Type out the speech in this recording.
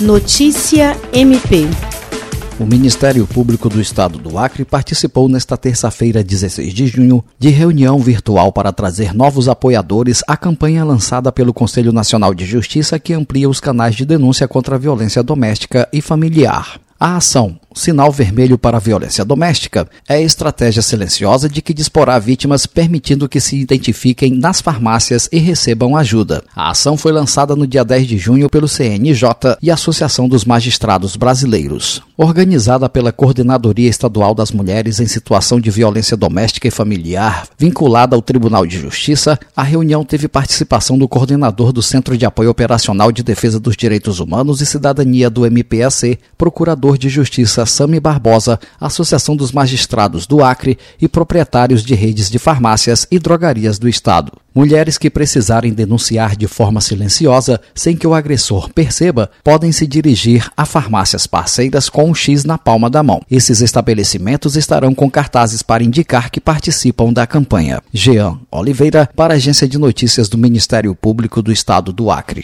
Notícia MP. O Ministério Público do Estado do Acre participou nesta terça-feira, 16 de junho, de reunião virtual para trazer novos apoiadores à campanha lançada pelo Conselho Nacional de Justiça que amplia os canais de denúncia contra a violência doméstica e familiar. A ação Sinal Vermelho para Violência Doméstica é a estratégia silenciosa de que disporá vítimas permitindo que se identifiquem nas farmácias e recebam ajuda. A ação foi lançada no dia 10 de junho pelo CNJ e Associação dos Magistrados Brasileiros. Organizada pela Coordenadoria Estadual das Mulheres em Situação de Violência Doméstica e Familiar, vinculada ao Tribunal de Justiça, a reunião teve participação do coordenador do Centro de Apoio Operacional de Defesa dos Direitos Humanos e Cidadania do MPAC, procurador de Justiça Sami Barbosa, Associação dos Magistrados do Acre e proprietários de redes de farmácias e drogarias do Estado. Mulheres que precisarem denunciar de forma silenciosa, sem que o agressor perceba, podem se dirigir a farmácias parceiras com um X na palma da mão. Esses estabelecimentos estarão com cartazes para indicar que participam da campanha. Jean Oliveira, para a Agência de Notícias do Ministério Público do Estado do Acre.